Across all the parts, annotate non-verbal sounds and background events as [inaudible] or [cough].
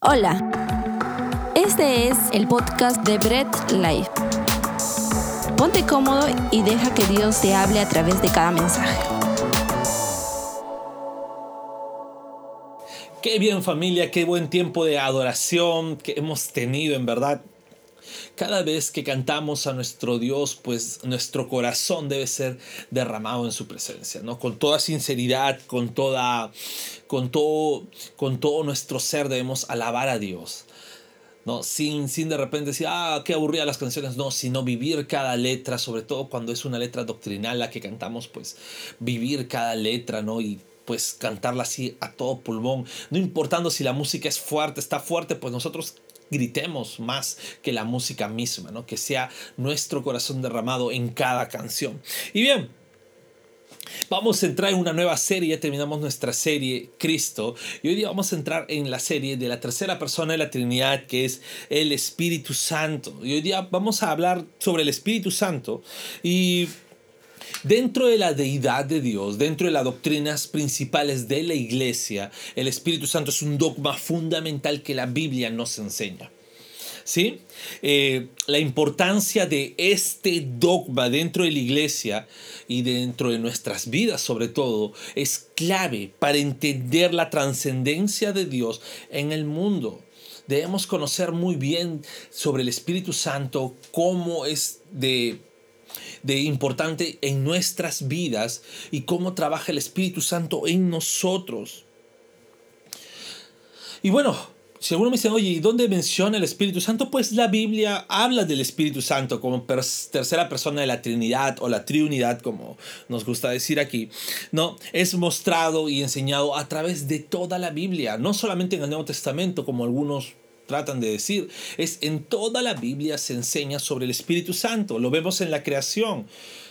Hola, este es el podcast de Bread Life. Ponte cómodo y deja que Dios te hable a través de cada mensaje. Qué bien familia, qué buen tiempo de adoración que hemos tenido en verdad. Cada vez que cantamos a nuestro Dios, pues nuestro corazón debe ser derramado en su presencia, ¿no? Con toda sinceridad, con toda con todo con todo nuestro ser debemos alabar a Dios. ¿no? Sin, sin de repente decir, ah, qué aburrida las canciones, no, sino vivir cada letra, sobre todo cuando es una letra doctrinal la que cantamos, pues vivir cada letra, ¿no? Y pues cantarla así a todo pulmón, no importando si la música es fuerte, está fuerte, pues nosotros gritemos más que la música misma, ¿no? Que sea nuestro corazón derramado en cada canción. Y bien, Vamos a entrar en una nueva serie, terminamos nuestra serie Cristo y hoy día vamos a entrar en la serie de la tercera persona de la Trinidad que es el Espíritu Santo. Y hoy día vamos a hablar sobre el Espíritu Santo y Dentro de la deidad de Dios, dentro de las doctrinas principales de la iglesia, el Espíritu Santo es un dogma fundamental que la Biblia nos enseña. ¿Sí? Eh, la importancia de este dogma dentro de la iglesia y dentro de nuestras vidas sobre todo es clave para entender la trascendencia de Dios en el mundo. Debemos conocer muy bien sobre el Espíritu Santo, cómo es de de importante en nuestras vidas y cómo trabaja el Espíritu Santo en nosotros. Y bueno, si alguno me dice, oye, ¿y dónde menciona el Espíritu Santo? Pues la Biblia habla del Espíritu Santo como tercera persona de la Trinidad o la Trinidad, como nos gusta decir aquí. No, es mostrado y enseñado a través de toda la Biblia, no solamente en el Nuevo Testamento, como algunos tratan de decir, es en toda la Biblia se enseña sobre el Espíritu Santo. Lo vemos en la creación.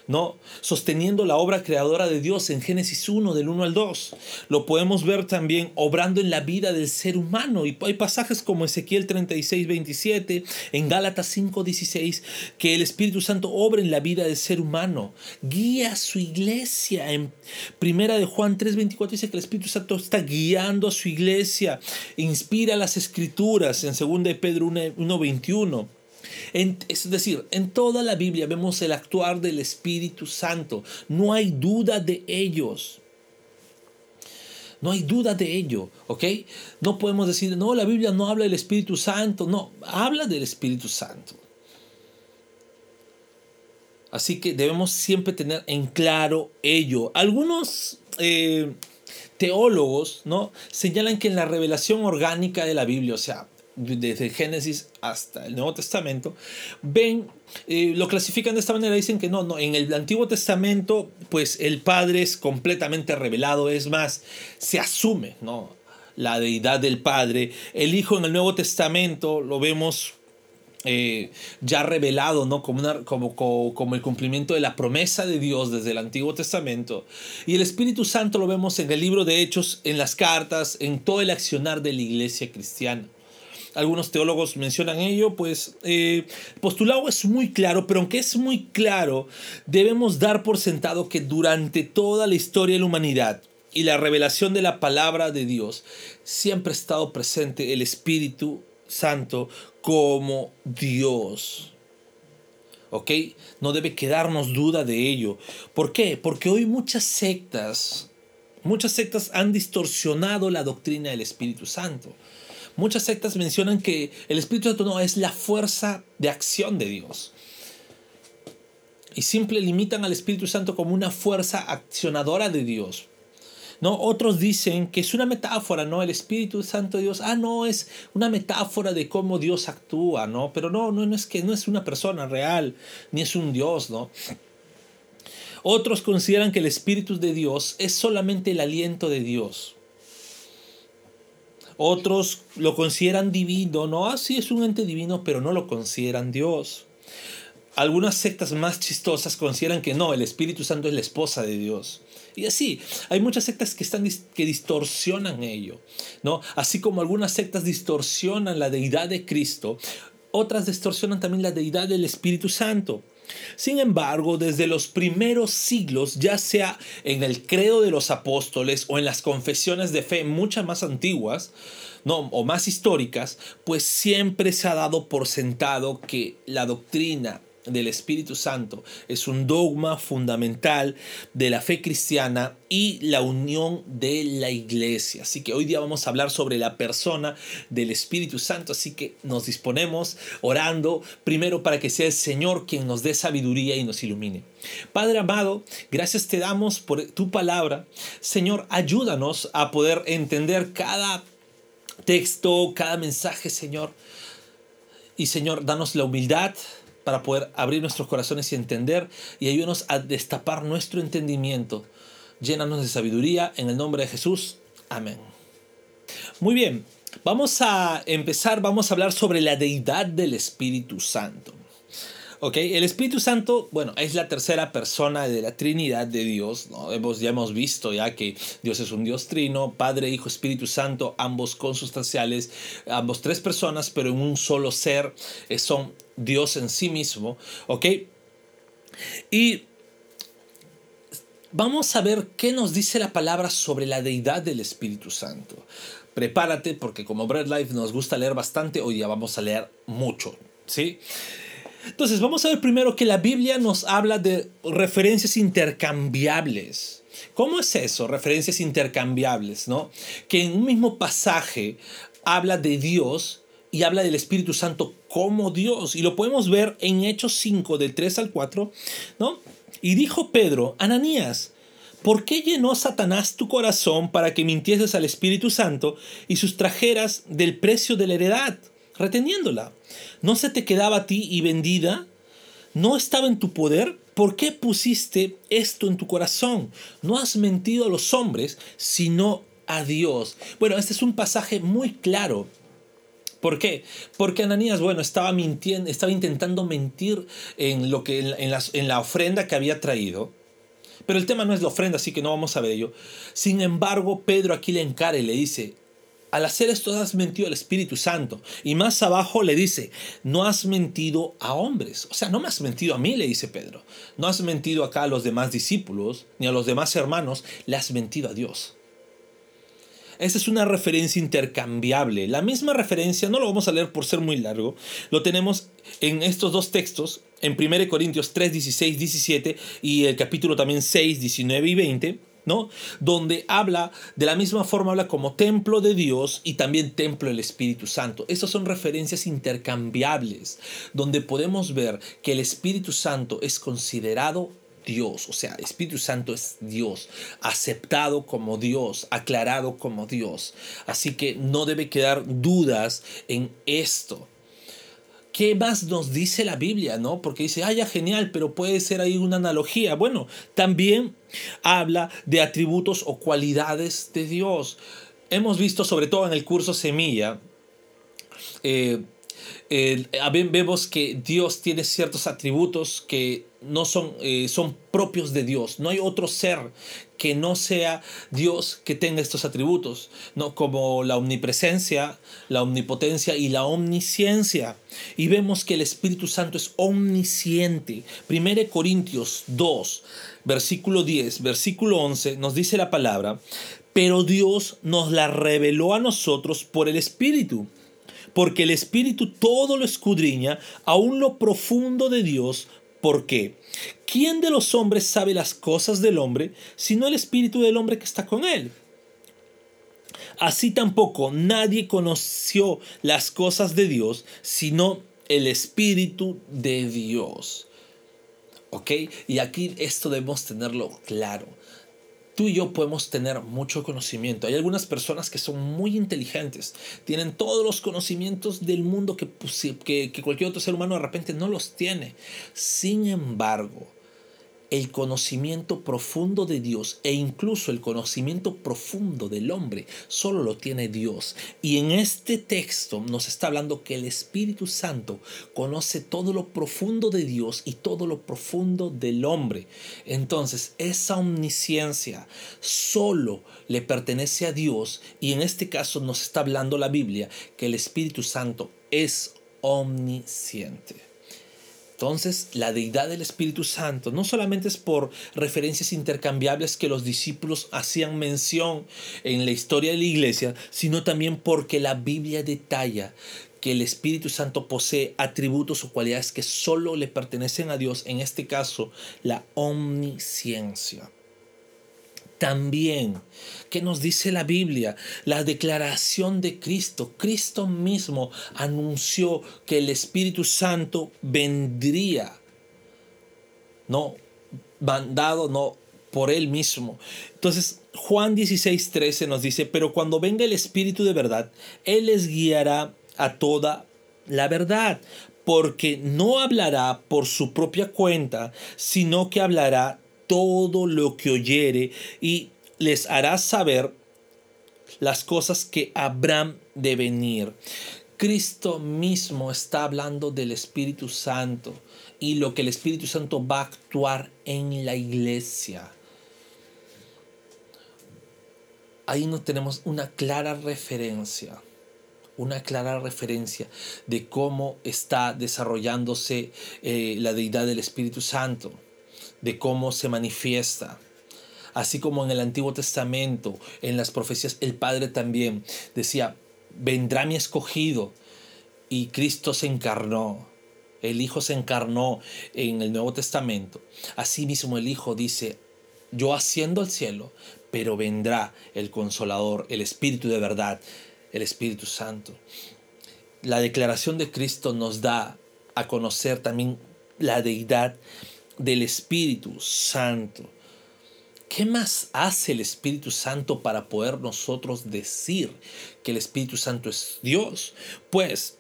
¿No? Sosteniendo la obra creadora de Dios en Génesis 1, del 1 al 2. Lo podemos ver también obrando en la vida del ser humano. Y hay pasajes como Ezequiel 36, 27, en Gálatas 5, 16, que el Espíritu Santo obra en la vida del ser humano. Guía a su iglesia. En Primera de Juan 3, 24 dice que el Espíritu Santo está guiando a su iglesia. Inspira las escrituras en 2 de Pedro 1, 21 es decir, en toda la Biblia vemos el actuar del Espíritu Santo. No hay duda de ellos. No hay duda de ello, ¿ok? No podemos decir, no, la Biblia no habla del Espíritu Santo. No, habla del Espíritu Santo. Así que debemos siempre tener en claro ello. Algunos eh, teólogos ¿no? señalan que en la revelación orgánica de la Biblia, o sea, desde Génesis hasta el Nuevo Testamento, ven, eh, lo clasifican de esta manera, dicen que no, no, en el Antiguo Testamento, pues el Padre es completamente revelado, es más, se asume, ¿no? La deidad del Padre. El Hijo en el Nuevo Testamento lo vemos eh, ya revelado, ¿no? Como, una, como, como, como, el cumplimiento de la promesa de Dios desde el Antiguo Testamento. Y el Espíritu Santo lo vemos en el libro de Hechos, en las cartas, en todo el accionar de la iglesia cristiana algunos teólogos mencionan ello, pues eh, postulado es muy claro, pero aunque es muy claro, debemos dar por sentado que durante toda la historia de la humanidad y la revelación de la palabra de Dios, siempre ha estado presente el Espíritu Santo como Dios. ¿Ok? No debe quedarnos duda de ello. ¿Por qué? Porque hoy muchas sectas, muchas sectas han distorsionado la doctrina del Espíritu Santo. Muchas sectas mencionan que el Espíritu Santo no es la fuerza de acción de Dios. Y simple limitan al Espíritu Santo como una fuerza accionadora de Dios. ¿No? Otros dicen que es una metáfora, ¿no? El Espíritu Santo de Dios, ah, no, es una metáfora de cómo Dios actúa, ¿no? Pero no, no, no es que no es una persona real, ni es un Dios, ¿no? Otros consideran que el Espíritu de Dios es solamente el aliento de Dios. Otros lo consideran divino, no, así ah, es un ente divino, pero no lo consideran Dios. Algunas sectas más chistosas consideran que no, el Espíritu Santo es la esposa de Dios. Y así, hay muchas sectas que, están, que distorsionan ello, ¿no? Así como algunas sectas distorsionan la deidad de Cristo, otras distorsionan también la deidad del Espíritu Santo. Sin embargo, desde los primeros siglos, ya sea en el credo de los apóstoles o en las confesiones de fe muchas más antiguas, no, o más históricas, pues siempre se ha dado por sentado que la doctrina del Espíritu Santo es un dogma fundamental de la fe cristiana y la unión de la iglesia. Así que hoy día vamos a hablar sobre la persona del Espíritu Santo, así que nos disponemos orando primero para que sea el Señor quien nos dé sabiduría y nos ilumine. Padre amado, gracias te damos por tu palabra. Señor, ayúdanos a poder entender cada texto, cada mensaje, Señor. Y Señor, danos la humildad para poder abrir nuestros corazones y entender y ayúdanos a destapar nuestro entendimiento. Llénanos de sabiduría en el nombre de Jesús. Amén. Muy bien, vamos a empezar, vamos a hablar sobre la deidad del Espíritu Santo. Ok, el Espíritu Santo, bueno, es la tercera persona de la Trinidad de Dios. Hemos, ya hemos visto ya que Dios es un Dios trino, Padre, Hijo, Espíritu Santo, ambos consustanciales, ambos tres personas, pero en un solo ser, eh, son Dios en sí mismo. Ok, y vamos a ver qué nos dice la palabra sobre la deidad del Espíritu Santo. Prepárate porque como Bread Life nos gusta leer bastante, hoy ya vamos a leer mucho, ¿sí? Entonces, vamos a ver primero que la Biblia nos habla de referencias intercambiables. ¿Cómo es eso? Referencias intercambiables, ¿no? Que en un mismo pasaje habla de Dios y habla del Espíritu Santo como Dios. Y lo podemos ver en Hechos 5, del 3 al 4, ¿no? Y dijo Pedro, Ananías, ¿por qué llenó Satanás tu corazón para que mintieses al Espíritu Santo y sustrajeras del precio de la heredad? reteniéndola. ¿No se te quedaba a ti y vendida? ¿No estaba en tu poder? ¿Por qué pusiste esto en tu corazón? No has mentido a los hombres, sino a Dios. Bueno, este es un pasaje muy claro. ¿Por qué? Porque Ananías, bueno, estaba mintiendo, estaba intentando mentir en lo que en la, en la ofrenda que había traído. Pero el tema no es la ofrenda, así que no vamos a ver ello. Sin embargo, Pedro aquí le encara y le dice, al hacer esto has mentido al Espíritu Santo. Y más abajo le dice, no has mentido a hombres. O sea, no me has mentido a mí, le dice Pedro. No has mentido acá a los demás discípulos, ni a los demás hermanos, le has mentido a Dios. Esa es una referencia intercambiable. La misma referencia, no lo vamos a leer por ser muy largo, lo tenemos en estos dos textos, en 1 Corintios 3, 16, 17 y el capítulo también 6, 19 y 20 ¿no? Donde habla, de la misma forma habla como templo de Dios y también templo del Espíritu Santo. Estas son referencias intercambiables, donde podemos ver que el Espíritu Santo es considerado Dios, o sea, Espíritu Santo es Dios, aceptado como Dios, aclarado como Dios. Así que no debe quedar dudas en esto. ¿Qué más nos dice la Biblia? ¿no? Porque dice, ah, genial, pero puede ser ahí una analogía. Bueno, también habla de atributos o cualidades de Dios. Hemos visto, sobre todo en el curso Semilla, eh, vemos que Dios tiene ciertos atributos que no son, eh, son propios de Dios. No hay otro ser que no sea Dios que tenga estos atributos, ¿no? como la omnipresencia, la omnipotencia y la omnisciencia. Y vemos que el Espíritu Santo es omnisciente. 1 Corintios 2, versículo 10, versículo 11, nos dice la palabra, pero Dios nos la reveló a nosotros por el Espíritu porque el Espíritu todo lo escudriña, aún lo profundo de Dios, ¿Por qué? ¿Quién de los hombres sabe las cosas del hombre, sino el espíritu del hombre que está con él? Así tampoco nadie conoció las cosas de Dios, sino el espíritu de Dios. ¿Ok? Y aquí esto debemos tenerlo claro tú y yo podemos tener mucho conocimiento. Hay algunas personas que son muy inteligentes, tienen todos los conocimientos del mundo que, que cualquier otro ser humano de repente no los tiene. Sin embargo, el conocimiento profundo de Dios e incluso el conocimiento profundo del hombre solo lo tiene Dios. Y en este texto nos está hablando que el Espíritu Santo conoce todo lo profundo de Dios y todo lo profundo del hombre. Entonces, esa omnisciencia solo le pertenece a Dios y en este caso nos está hablando la Biblia que el Espíritu Santo es omnisciente. Entonces, la deidad del Espíritu Santo no solamente es por referencias intercambiables que los discípulos hacían mención en la historia de la iglesia, sino también porque la Biblia detalla que el Espíritu Santo posee atributos o cualidades que solo le pertenecen a Dios, en este caso, la omnisciencia. También, ¿qué nos dice la Biblia? La declaración de Cristo. Cristo mismo anunció que el Espíritu Santo vendría, no mandado, no por él mismo. Entonces, Juan 16, 13 nos dice, pero cuando venga el Espíritu de verdad, Él les guiará a toda la verdad, porque no hablará por su propia cuenta, sino que hablará todo lo que oyere y les hará saber las cosas que habrán de venir. Cristo mismo está hablando del Espíritu Santo y lo que el Espíritu Santo va a actuar en la iglesia. Ahí no tenemos una clara referencia una clara referencia de cómo está desarrollándose eh, la deidad del Espíritu Santo, de cómo se manifiesta. Así como en el Antiguo Testamento, en las profecías, el Padre también decía, vendrá mi escogido. Y Cristo se encarnó. El Hijo se encarnó en el Nuevo Testamento. Asimismo el Hijo dice, yo asciendo al cielo, pero vendrá el consolador, el Espíritu de verdad, el Espíritu Santo. La declaración de Cristo nos da a conocer también la deidad del Espíritu Santo. ¿Qué más hace el Espíritu Santo para poder nosotros decir que el Espíritu Santo es Dios? Pues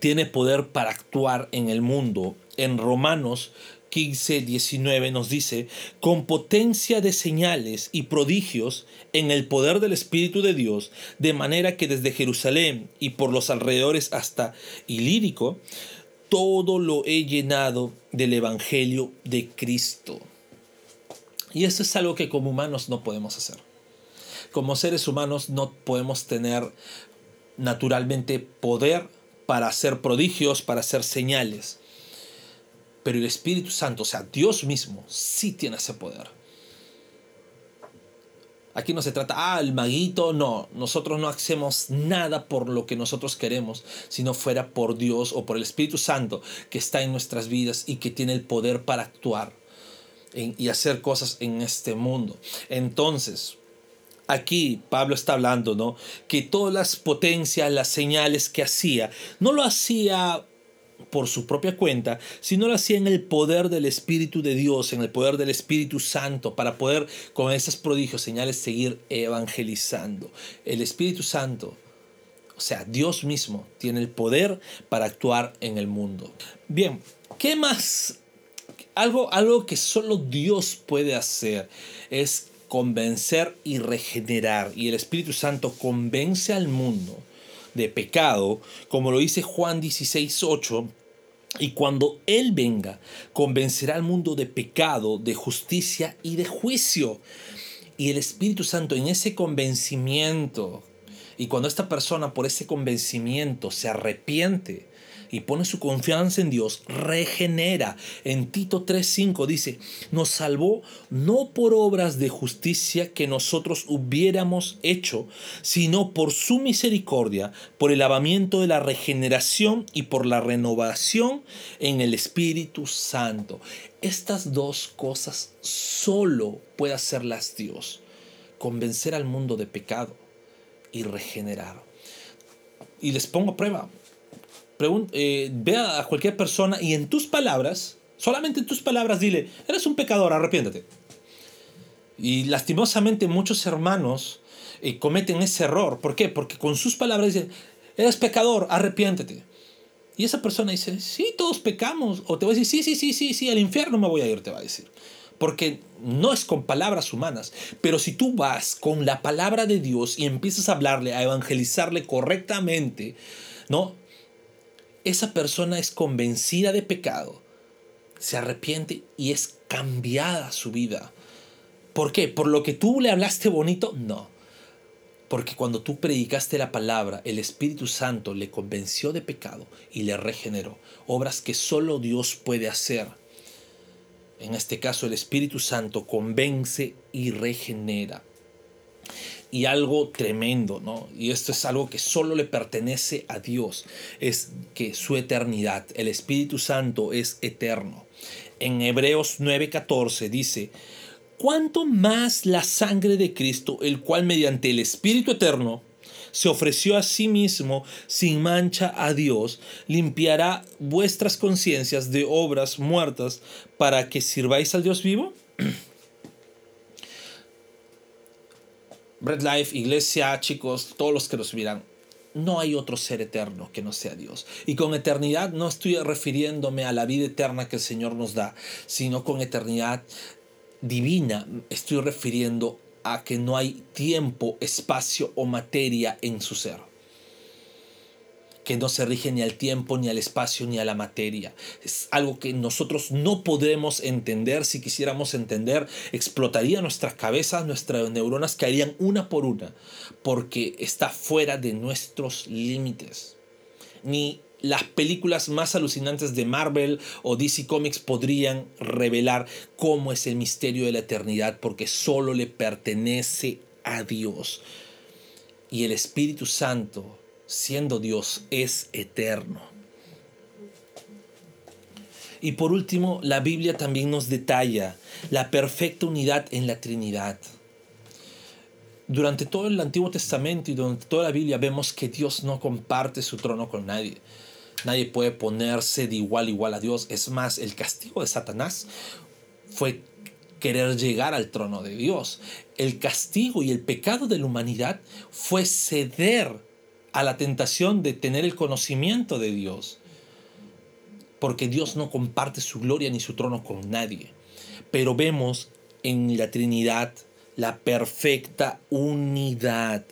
tiene poder para actuar en el mundo. En Romanos 15, 19 nos dice, con potencia de señales y prodigios en el poder del Espíritu de Dios, de manera que desde Jerusalén y por los alrededores hasta Ilírico, todo lo he llenado del Evangelio de Cristo. Y esto es algo que como humanos no podemos hacer. Como seres humanos no podemos tener naturalmente poder para hacer prodigios, para hacer señales. Pero el Espíritu Santo, o sea, Dios mismo, sí tiene ese poder. Aquí no se trata, ah, el maguito, no, nosotros no hacemos nada por lo que nosotros queremos, sino fuera por Dios o por el Espíritu Santo que está en nuestras vidas y que tiene el poder para actuar y hacer cosas en este mundo. Entonces, aquí Pablo está hablando, ¿no? Que todas las potencias, las señales que hacía, no lo hacía por su propia cuenta, sino lo hacía en el poder del Espíritu de Dios, en el poder del Espíritu Santo, para poder con esos prodigios, señales, seguir evangelizando. El Espíritu Santo, o sea, Dios mismo, tiene el poder para actuar en el mundo. Bien, ¿qué más? Algo, algo que solo Dios puede hacer es convencer y regenerar. Y el Espíritu Santo convence al mundo de pecado, como lo dice Juan 16, 8, y cuando Él venga, convencerá al mundo de pecado, de justicia y de juicio. Y el Espíritu Santo en ese convencimiento, y cuando esta persona por ese convencimiento se arrepiente, y pone su confianza en Dios, regenera. En Tito 3:5 dice, nos salvó no por obras de justicia que nosotros hubiéramos hecho, sino por su misericordia, por el lavamiento de la regeneración y por la renovación en el Espíritu Santo. Estas dos cosas solo puede hacerlas Dios. Convencer al mundo de pecado y regenerar. Y les pongo prueba, eh, ve a cualquier persona y en tus palabras, solamente en tus palabras, dile, eres un pecador, arrepiéntate. Y lastimosamente muchos hermanos eh, cometen ese error. ¿Por qué? Porque con sus palabras dicen, eres pecador, arrepiéntete. Y esa persona dice, sí, todos pecamos. O te va a decir, sí, sí, sí, sí, sí, al infierno me voy a ir, te va a decir. Porque no es con palabras humanas. Pero si tú vas con la palabra de Dios y empiezas a hablarle, a evangelizarle correctamente, ¿no? Esa persona es convencida de pecado, se arrepiente y es cambiada su vida. ¿Por qué? ¿Por lo que tú le hablaste bonito? No. Porque cuando tú predicaste la palabra, el Espíritu Santo le convenció de pecado y le regeneró. Obras que solo Dios puede hacer. En este caso, el Espíritu Santo convence y regenera. Y algo tremendo, ¿no? Y esto es algo que solo le pertenece a Dios. Es que su eternidad, el Espíritu Santo es eterno. En Hebreos 9:14 dice, cuánto más la sangre de Cristo, el cual mediante el Espíritu Eterno se ofreció a sí mismo sin mancha a Dios, limpiará vuestras conciencias de obras muertas para que sirváis al Dios vivo? [clears throat] Red Life, iglesia, chicos, todos los que nos miran, no hay otro ser eterno que no sea Dios. Y con eternidad no estoy refiriéndome a la vida eterna que el Señor nos da, sino con eternidad divina estoy refiriendo a que no hay tiempo, espacio o materia en su ser. Que no se rige ni al tiempo, ni al espacio, ni a la materia. Es algo que nosotros no podremos entender. Si quisiéramos entender, explotaría nuestras cabezas, nuestras neuronas caerían una por una, porque está fuera de nuestros límites. Ni las películas más alucinantes de Marvel o DC Comics podrían revelar cómo es el misterio de la eternidad porque solo le pertenece a Dios. Y el Espíritu Santo, siendo Dios, es eterno. Y por último, la Biblia también nos detalla la perfecta unidad en la Trinidad. Durante todo el Antiguo Testamento y durante toda la Biblia vemos que Dios no comparte su trono con nadie. Nadie puede ponerse de igual igual a Dios. Es más, el castigo de Satanás fue querer llegar al trono de Dios. El castigo y el pecado de la humanidad fue ceder a la tentación de tener el conocimiento de Dios. Porque Dios no comparte su gloria ni su trono con nadie. Pero vemos en la Trinidad la perfecta unidad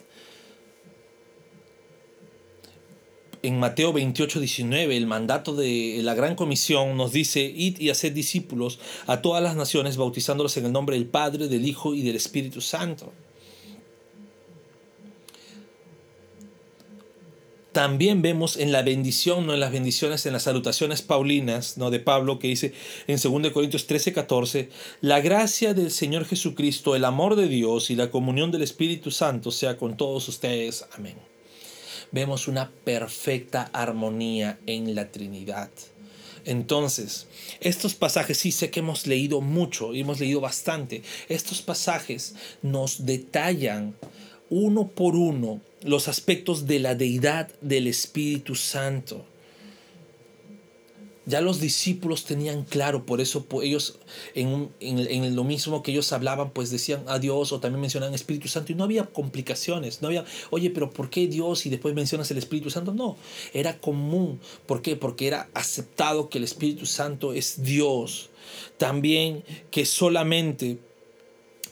en Mateo 28, 19, el mandato de la gran comisión nos dice, id y haced discípulos a todas las naciones, bautizándolos en el nombre del Padre, del Hijo y del Espíritu Santo. También vemos en la bendición, no en las bendiciones, en las salutaciones paulinas, no de Pablo, que dice en 2 Corintios 13, 14, la gracia del Señor Jesucristo, el amor de Dios y la comunión del Espíritu Santo sea con todos ustedes. Amén vemos una perfecta armonía en la Trinidad. Entonces, estos pasajes, sí sé que hemos leído mucho, y hemos leído bastante, estos pasajes nos detallan uno por uno los aspectos de la deidad del Espíritu Santo ya los discípulos tenían claro, por eso ellos en, en, lo mismo que ellos hablaban, pues decían a Dios o también mencionaban Espíritu Santo y no había complicaciones, no había, oye, pero ¿por qué Dios y después mencionas el Espíritu Santo? No, era común. ¿Por qué? Porque era aceptado que el Espíritu Santo es Dios. También que solamente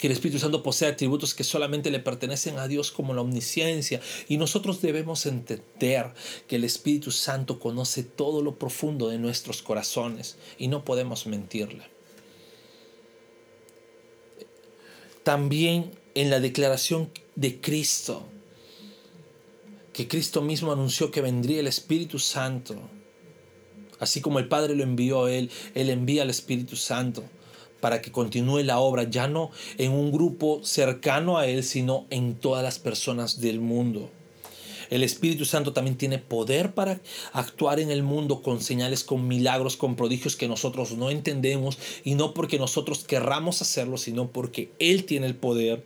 que el Espíritu Santo posee atributos que solamente le pertenecen a Dios como la omnisciencia. Y nosotros debemos entender que el Espíritu Santo conoce todo lo profundo de nuestros corazones y no podemos mentirle. También en la declaración de Cristo, que Cristo mismo anunció que vendría el Espíritu Santo. Así como el Padre lo envió a Él, Él envía al Espíritu Santo para que continúe la obra, ya no en un grupo cercano a Él, sino en todas las personas del mundo. El Espíritu Santo también tiene poder para actuar en el mundo con señales, con milagros, con prodigios que nosotros no entendemos y no porque nosotros querramos hacerlo, sino porque Él tiene el poder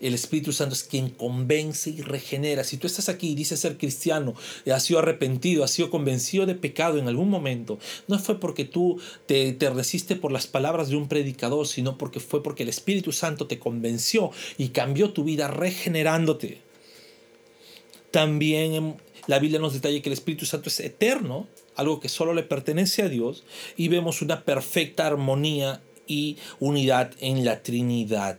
el Espíritu Santo es quien convence y regenera. Si tú estás aquí y dices ser cristiano, y has sido arrepentido, has sido convencido de pecado en algún momento, no fue porque tú te, te resiste por las palabras de un predicador, sino porque fue porque el Espíritu Santo te convenció y cambió tu vida regenerándote. También la Biblia nos detalla que el Espíritu Santo es eterno, algo que solo le pertenece a Dios, y vemos una perfecta armonía y unidad en la Trinidad.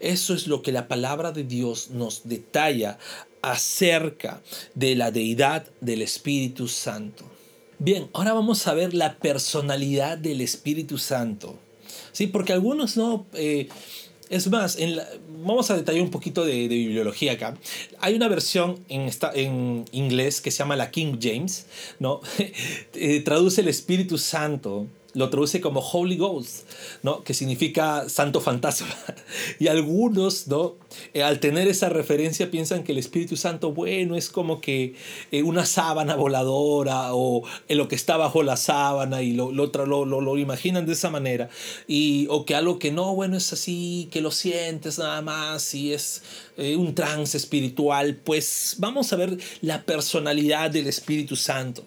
Eso es lo que la palabra de Dios nos detalla acerca de la deidad del Espíritu Santo. Bien, ahora vamos a ver la personalidad del Espíritu Santo. Sí, porque algunos no... Eh, Es más, vamos a detallar un poquito de, bibliología acá. Hay una versión en, esta, en inglés que se llama la King James, ¿no? [laughs] Eh, traduce el Espíritu Santo lo traduce como Holy Ghost, ¿no? que significa santo fantasma. [laughs] Y algunos, ¿no? Eh, al tener esa referencia, piensan que el Espíritu Santo, bueno, es como que eh, una sábana voladora o lo que está bajo la sábana y lo, lo, lo, lo, imaginan de esa manera. Y, o que algo que no, bueno, es así, que lo sientes nada más y es eh, un trance espiritual. Pues vamos a ver la personalidad del Espíritu Santo.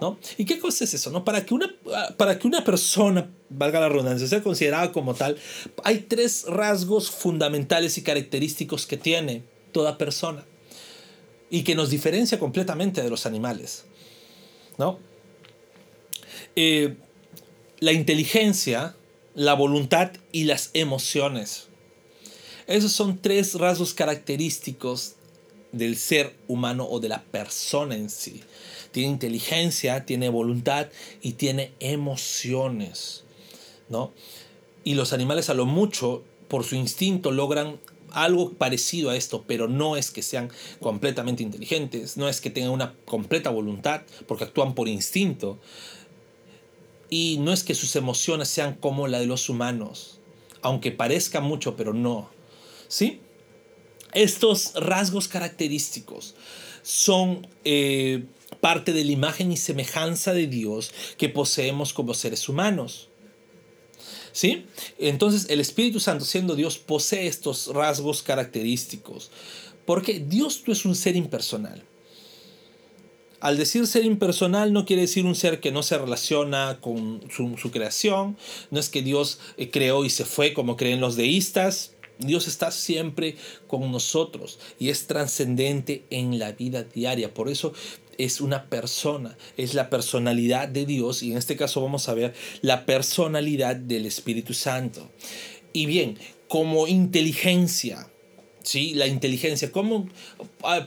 ¿no? ¿Y qué cosa es eso? ¿no? Para, que una, para que una persona, valga la redundancia, sea considerada como tal, hay tres rasgos fundamentales y característicos que tiene toda persona y que nos diferencia completamente de los animales. ¿no? Eh, la inteligencia, la voluntad y las emociones. Esos son tres rasgos característicos del ser humano o de la persona en sí tiene inteligencia, tiene voluntad y tiene emociones, ¿no? Y los animales a lo mucho, por su instinto, logran algo parecido a esto, pero no es que sean completamente inteligentes, no es que tengan una completa voluntad, porque actúan por instinto, y no es que sus emociones sean como la de los humanos, aunque parezca mucho, pero no. ¿Sí? Estos rasgos característicos son eh, parte de la imagen y semejanza de Dios que poseemos como seres humanos. ¿Sí? Entonces el Espíritu Santo, siendo Dios, posee estos rasgos característicos. Porque Dios tú es un ser impersonal. Al decir ser impersonal no quiere decir un ser que no se relaciona con su, su creación. No es que Dios eh, creó y se fue como creen los deístas. Dios está siempre con nosotros y es trascendente en la vida diaria. Por eso es una persona, es la personalidad de Dios y en este caso vamos a ver la personalidad del Espíritu Santo. Y bien, como inteligencia, ¿sí? La inteligencia, ¿cómo?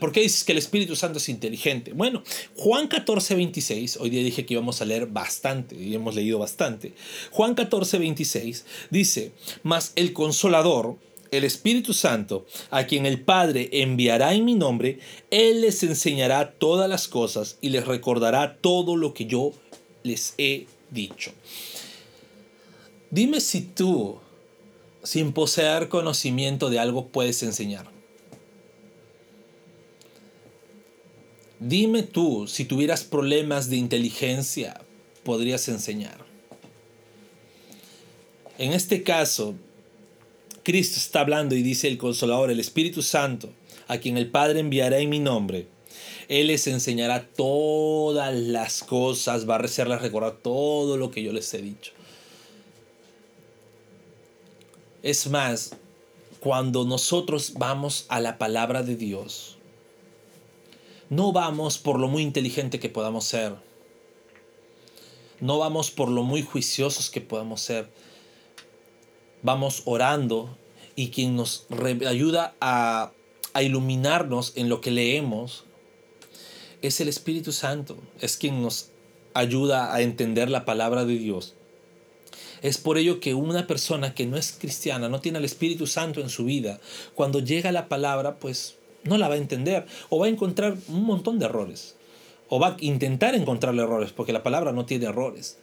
¿Por qué dices que el Espíritu Santo es inteligente? Bueno, Juan 14, 26, hoy día dije que íbamos a leer bastante y hemos leído bastante. Juan 14, 26 dice, mas el consolador, el Espíritu Santo, a quien el Padre enviará en mi nombre, Él les enseñará todas las cosas y les recordará todo lo que yo les he dicho. Dime si tú, sin poseer conocimiento de algo, puedes enseñar. Dime tú, si tuvieras problemas de inteligencia, podrías enseñar. En este caso, Cristo está hablando y dice el consolador, el Espíritu Santo, a quien el Padre enviará en mi nombre. Él les enseñará todas las cosas, va a hacerles recordar todo lo que yo les he dicho. Es más, cuando nosotros vamos a la palabra de Dios, no vamos por lo muy inteligente que podamos ser. No vamos por lo muy juiciosos que podamos ser vamos orando y quien nos ayuda a, iluminarnos en lo que leemos es el Espíritu Santo, es quien nos ayuda a entender la palabra de Dios. Es por ello que una persona que no es cristiana, no tiene el Espíritu Santo en su vida, cuando llega la palabra, pues no la va a entender o va a encontrar un montón de errores. O va a intentar encontrar errores, porque la palabra no tiene errores.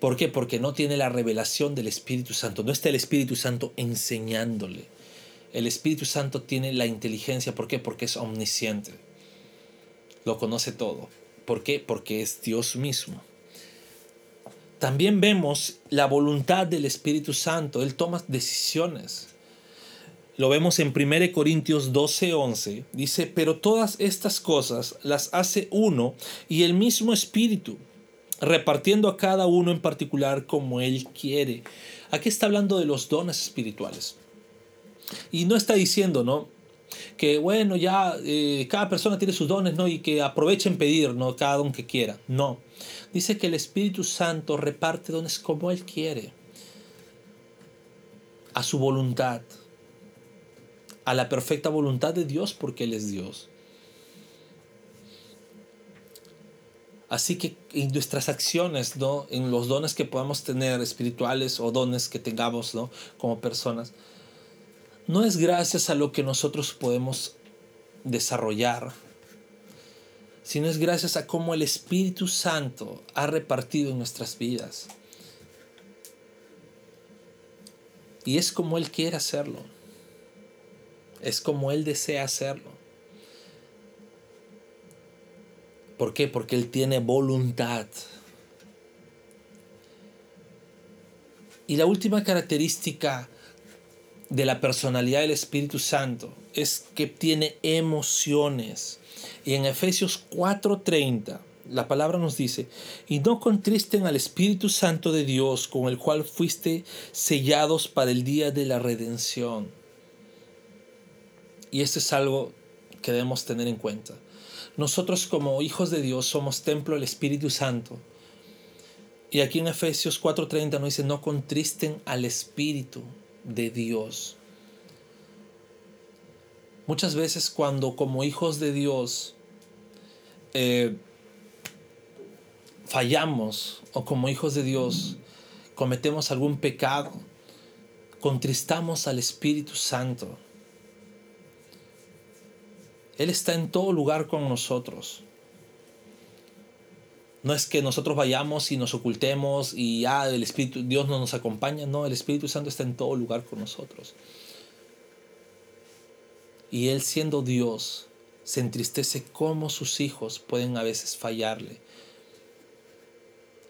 ¿Por qué? Porque no tiene la revelación del Espíritu Santo. No está el Espíritu Santo enseñándole. El Espíritu Santo tiene la inteligencia. ¿Por qué? Porque es omnisciente. Lo conoce todo. ¿Por qué? Porque es Dios mismo. También vemos la voluntad del Espíritu Santo. Él toma decisiones. Lo vemos en 1 Corintios 12, 11. Dice, pero todas estas cosas las hace uno y el mismo Espíritu repartiendo a cada uno en particular como Él quiere. Aquí está hablando de los dones espirituales. Y no está diciendo, ¿no? Que bueno, ya eh, cada persona tiene sus dones, ¿no? Y que aprovechen pedir, ¿no? Cada don que quiera. No. Dice que el Espíritu Santo reparte dones como Él quiere. A su voluntad. A la perfecta voluntad de Dios porque Él es Dios. Así que en nuestras acciones, ¿no? en los dones que podamos tener espirituales o dones que tengamos ¿no? como personas, no es gracias a lo que nosotros podemos desarrollar, sino es gracias a cómo el Espíritu Santo ha repartido en nuestras vidas. Y es como Él quiere hacerlo. Es como Él desea hacerlo. ¿Por qué? Porque Él tiene voluntad. Y la última característica de la personalidad del Espíritu Santo es que tiene emociones. Y en Efesios 4:30 la palabra nos dice, y no contristen al Espíritu Santo de Dios con el cual fuiste sellados para el día de la redención. Y esto es algo que debemos tener en cuenta. Nosotros como hijos de Dios somos templo del Espíritu Santo. Y aquí en Efesios 4:30 nos dice, no contristen al Espíritu de Dios. Muchas veces cuando como hijos de Dios eh, fallamos o como hijos de Dios cometemos algún pecado, contristamos al Espíritu Santo. Él está en todo lugar con nosotros. No es que nosotros vayamos y nos ocultemos y ya el Espíritu, Dios no nos acompaña. No, el Espíritu Santo está en todo lugar con nosotros. Y Él siendo Dios, se entristece cómo sus hijos pueden a veces fallarle.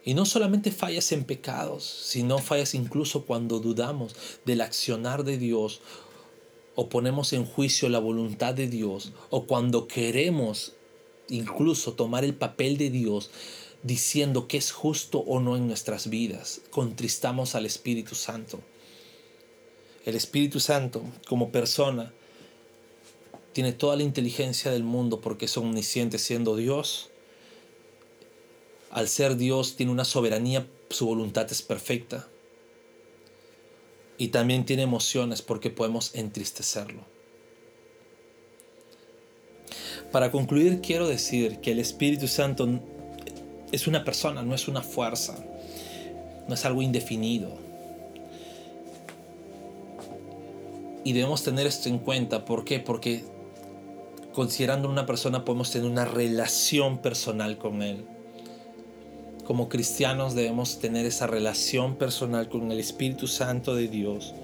Y no solamente fallas en pecados, sino fallas incluso cuando dudamos del accionar de Dios o ponemos en juicio la voluntad de Dios o cuando queremos incluso tomar el papel de Dios diciendo que es justo o no en nuestras vidas. Contristamos al Espíritu Santo. El Espíritu Santo, como persona, tiene toda la inteligencia del mundo porque es omnisciente siendo Dios. Al ser Dios tiene una soberanía, su voluntad es perfecta. Y también tiene emociones porque podemos entristecerlo. Para concluir, quiero decir que el Espíritu Santo es una persona, no es una fuerza, no es algo indefinido. Y debemos tener esto en cuenta. ¿Por qué? Porque considerando una persona podemos tener una relación personal con Él. Como cristianos debemos tener esa relación personal con el Espíritu Santo de Dios.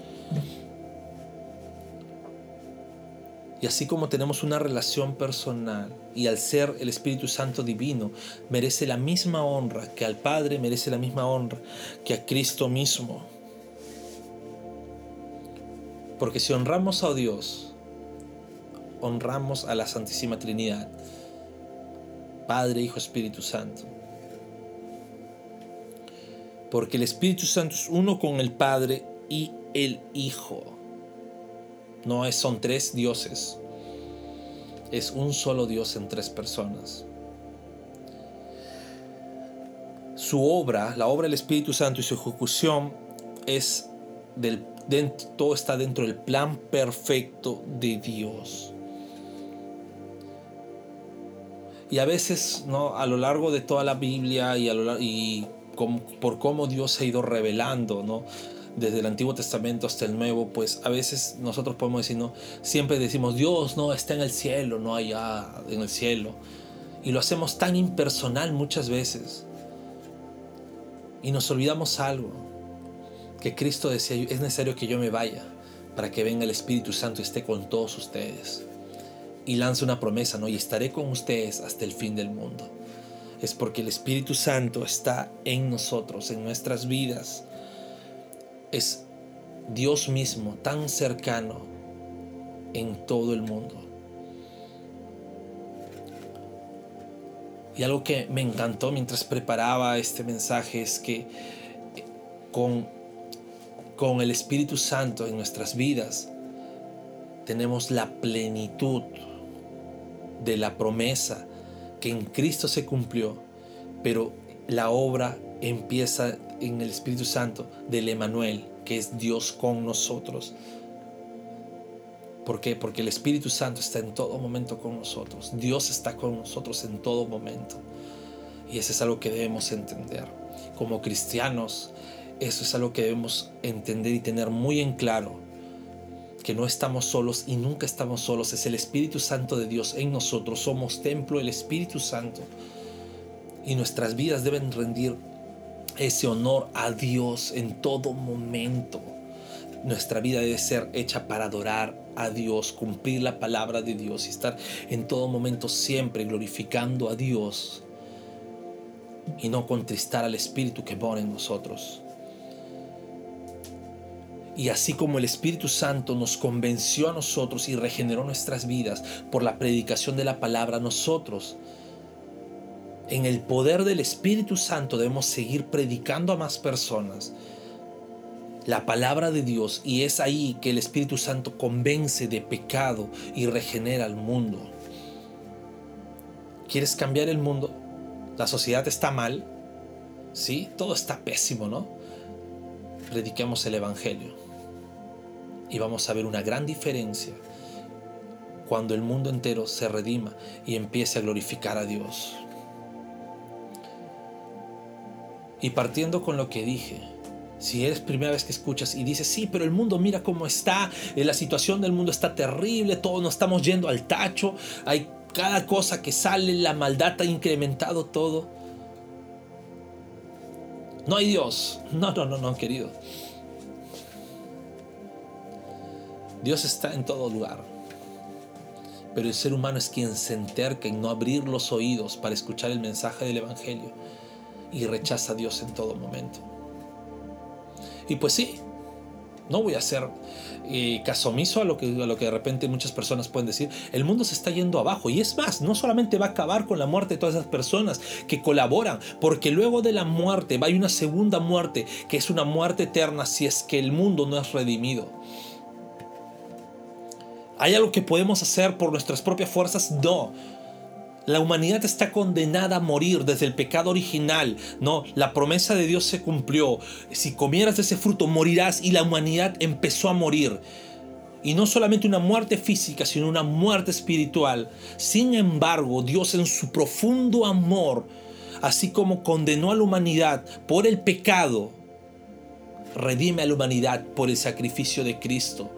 Y así como tenemos una relación personal y al ser el Espíritu Santo divino, merece la misma honra que al Padre, merece la misma honra que a Cristo mismo. Porque si honramos a Dios, honramos a la Santísima Trinidad, Padre, Hijo, Espíritu Santo. Porque el Espíritu Santo es uno con el Padre y el Hijo. No es, son tres dioses. Es un solo Dios en tres personas. Su obra, la obra del Espíritu Santo y su ejecución es del todo está dentro del plan perfecto de Dios. Y a veces, ¿no? a lo largo de toda la Biblia y, y por cómo Dios se ha ido revelando, ¿no? desde el Antiguo Testamento hasta el Nuevo, pues a veces nosotros podemos decir, no, siempre decimos, Dios no está en el cielo, no allá en el cielo. Y lo hacemos tan impersonal muchas veces. Y nos olvidamos algo, que Cristo decía, es necesario que yo me vaya para que venga el Espíritu Santo y esté con todos ustedes. Y lance una promesa, ¿no? Y estaré con ustedes hasta el fin del mundo. Es porque el Espíritu Santo está en nosotros, en nuestras vidas es Dios mismo tan cercano en todo el mundo. Y algo que me encantó mientras preparaba este mensaje es que con, con el Espíritu Santo en nuestras vidas tenemos la plenitud de la promesa que en Cristo se cumplió, pero la obra empieza en el Espíritu Santo del Emanuel, que es Dios con nosotros. ¿Por qué? Porque el Espíritu Santo está en todo momento con nosotros. Dios está con nosotros en todo momento. Y eso es algo que debemos entender. Como cristianos, eso es algo que debemos entender y tener muy en claro. Que no estamos solos y nunca estamos solos. Es el Espíritu Santo de Dios en nosotros. Somos templo del Espíritu Santo. Y nuestras vidas deben rendir ese honor a Dios en todo momento. Nuestra vida debe ser hecha para adorar a Dios, cumplir la palabra de Dios y estar en todo momento siempre glorificando a Dios y no contristar al Espíritu que mora en nosotros. Y así como el Espíritu Santo nos convenció a nosotros y regeneró nuestras vidas por la predicación de la palabra, nosotros, en el poder del Espíritu Santo, debemos seguir predicando a más personas la palabra de Dios y es ahí que el Espíritu Santo convence de pecado y regenera al mundo. ¿Quieres cambiar el mundo? La sociedad está mal. Sí, todo está pésimo, ¿no? Prediquemos el Evangelio y vamos a ver una gran diferencia cuando el mundo entero se redima y empiece a glorificar a Dios. Y partiendo con lo que dije, si es primera vez que escuchas y dices, sí, pero el mundo mira cómo está, eh, la situación del mundo está terrible, todos nos estamos yendo al tacho, hay cada cosa que sale, la maldad ha incrementado todo. No hay Dios. No, no, no, no, querido. Dios está en todo lugar. Pero el ser humano es quien se enterca en no abrir los oídos para escuchar el mensaje del Evangelio y rechaza a Dios en todo momento. Y pues sí, no voy a hacer eh, caso omiso a lo, que, a lo que de repente muchas personas pueden decir. El mundo se está yendo abajo. Y es más, no solamente va a acabar con la muerte de todas esas personas que colaboran, porque luego de la muerte va a haber una segunda muerte, que es una muerte eterna si es que el mundo no es redimido. ¿Hay algo que podemos hacer por nuestras propias fuerzas? No. La humanidad está condenada a morir desde el pecado original. No, la promesa de Dios se cumplió. Si comieras de ese fruto morirás y la humanidad empezó a morir. Y no solamente una muerte física, sino una muerte espiritual. Sin embargo, Dios en su profundo amor, así como condenó a la humanidad por el pecado, redime a la humanidad por el sacrificio de Cristo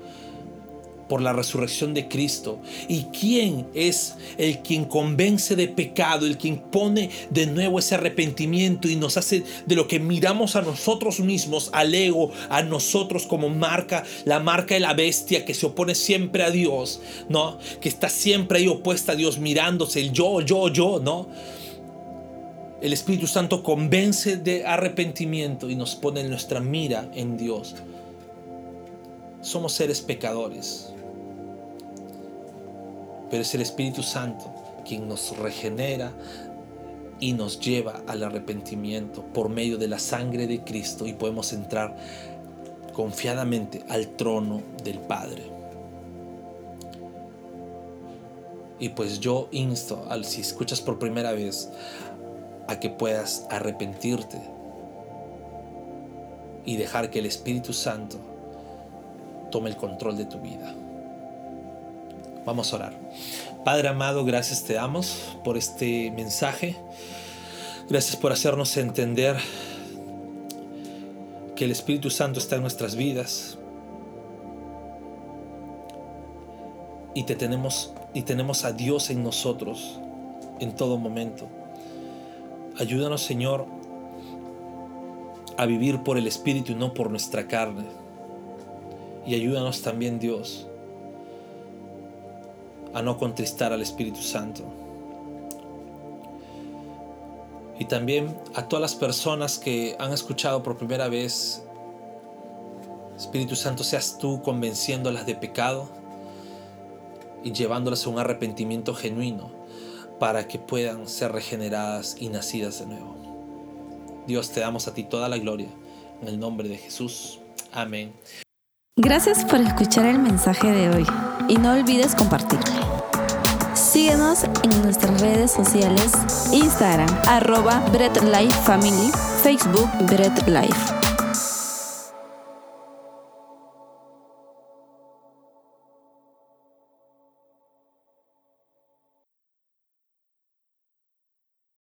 por la resurrección de Cristo. ¿Y quién es el quien convence de pecado, el quien pone de nuevo ese arrepentimiento y nos hace de lo que miramos a nosotros mismos, al ego, a nosotros como marca, la marca de la bestia que se opone siempre a Dios, ¿no? Que está siempre ahí opuesta a Dios mirándose el yo, yo, yo, ¿no? El Espíritu Santo convence de arrepentimiento y nos pone nuestra mira en Dios. Somos seres pecadores pero es el Espíritu Santo quien nos regenera y nos lleva al arrepentimiento por medio de la sangre de Cristo y podemos entrar confiadamente al trono del Padre. Y pues yo insto, al si escuchas por primera vez, a que puedas arrepentirte y dejar que el Espíritu Santo tome el control de tu vida. Vamos a orar. Padre amado, gracias te damos por este mensaje. Gracias por hacernos entender que el Espíritu Santo está en nuestras vidas. Y te tenemos y tenemos a Dios en nosotros en todo momento. Ayúdanos, Señor, a vivir por el Espíritu y no por nuestra carne. Y ayúdanos también, Dios, a no contristar al Espíritu Santo. Y también a todas las personas que han escuchado por primera vez, Espíritu Santo, seas tú convenciéndolas de pecado y llevándolas a un arrepentimiento genuino para que puedan ser regeneradas y nacidas de nuevo. Dios, te damos a ti toda la gloria. En el nombre de Jesús. Amén. Gracias por escuchar el mensaje de hoy y no olvides compartirlo. Síguenos en nuestras redes sociales, Instagram, arroba Bread Life Family, Facebook Bread Life.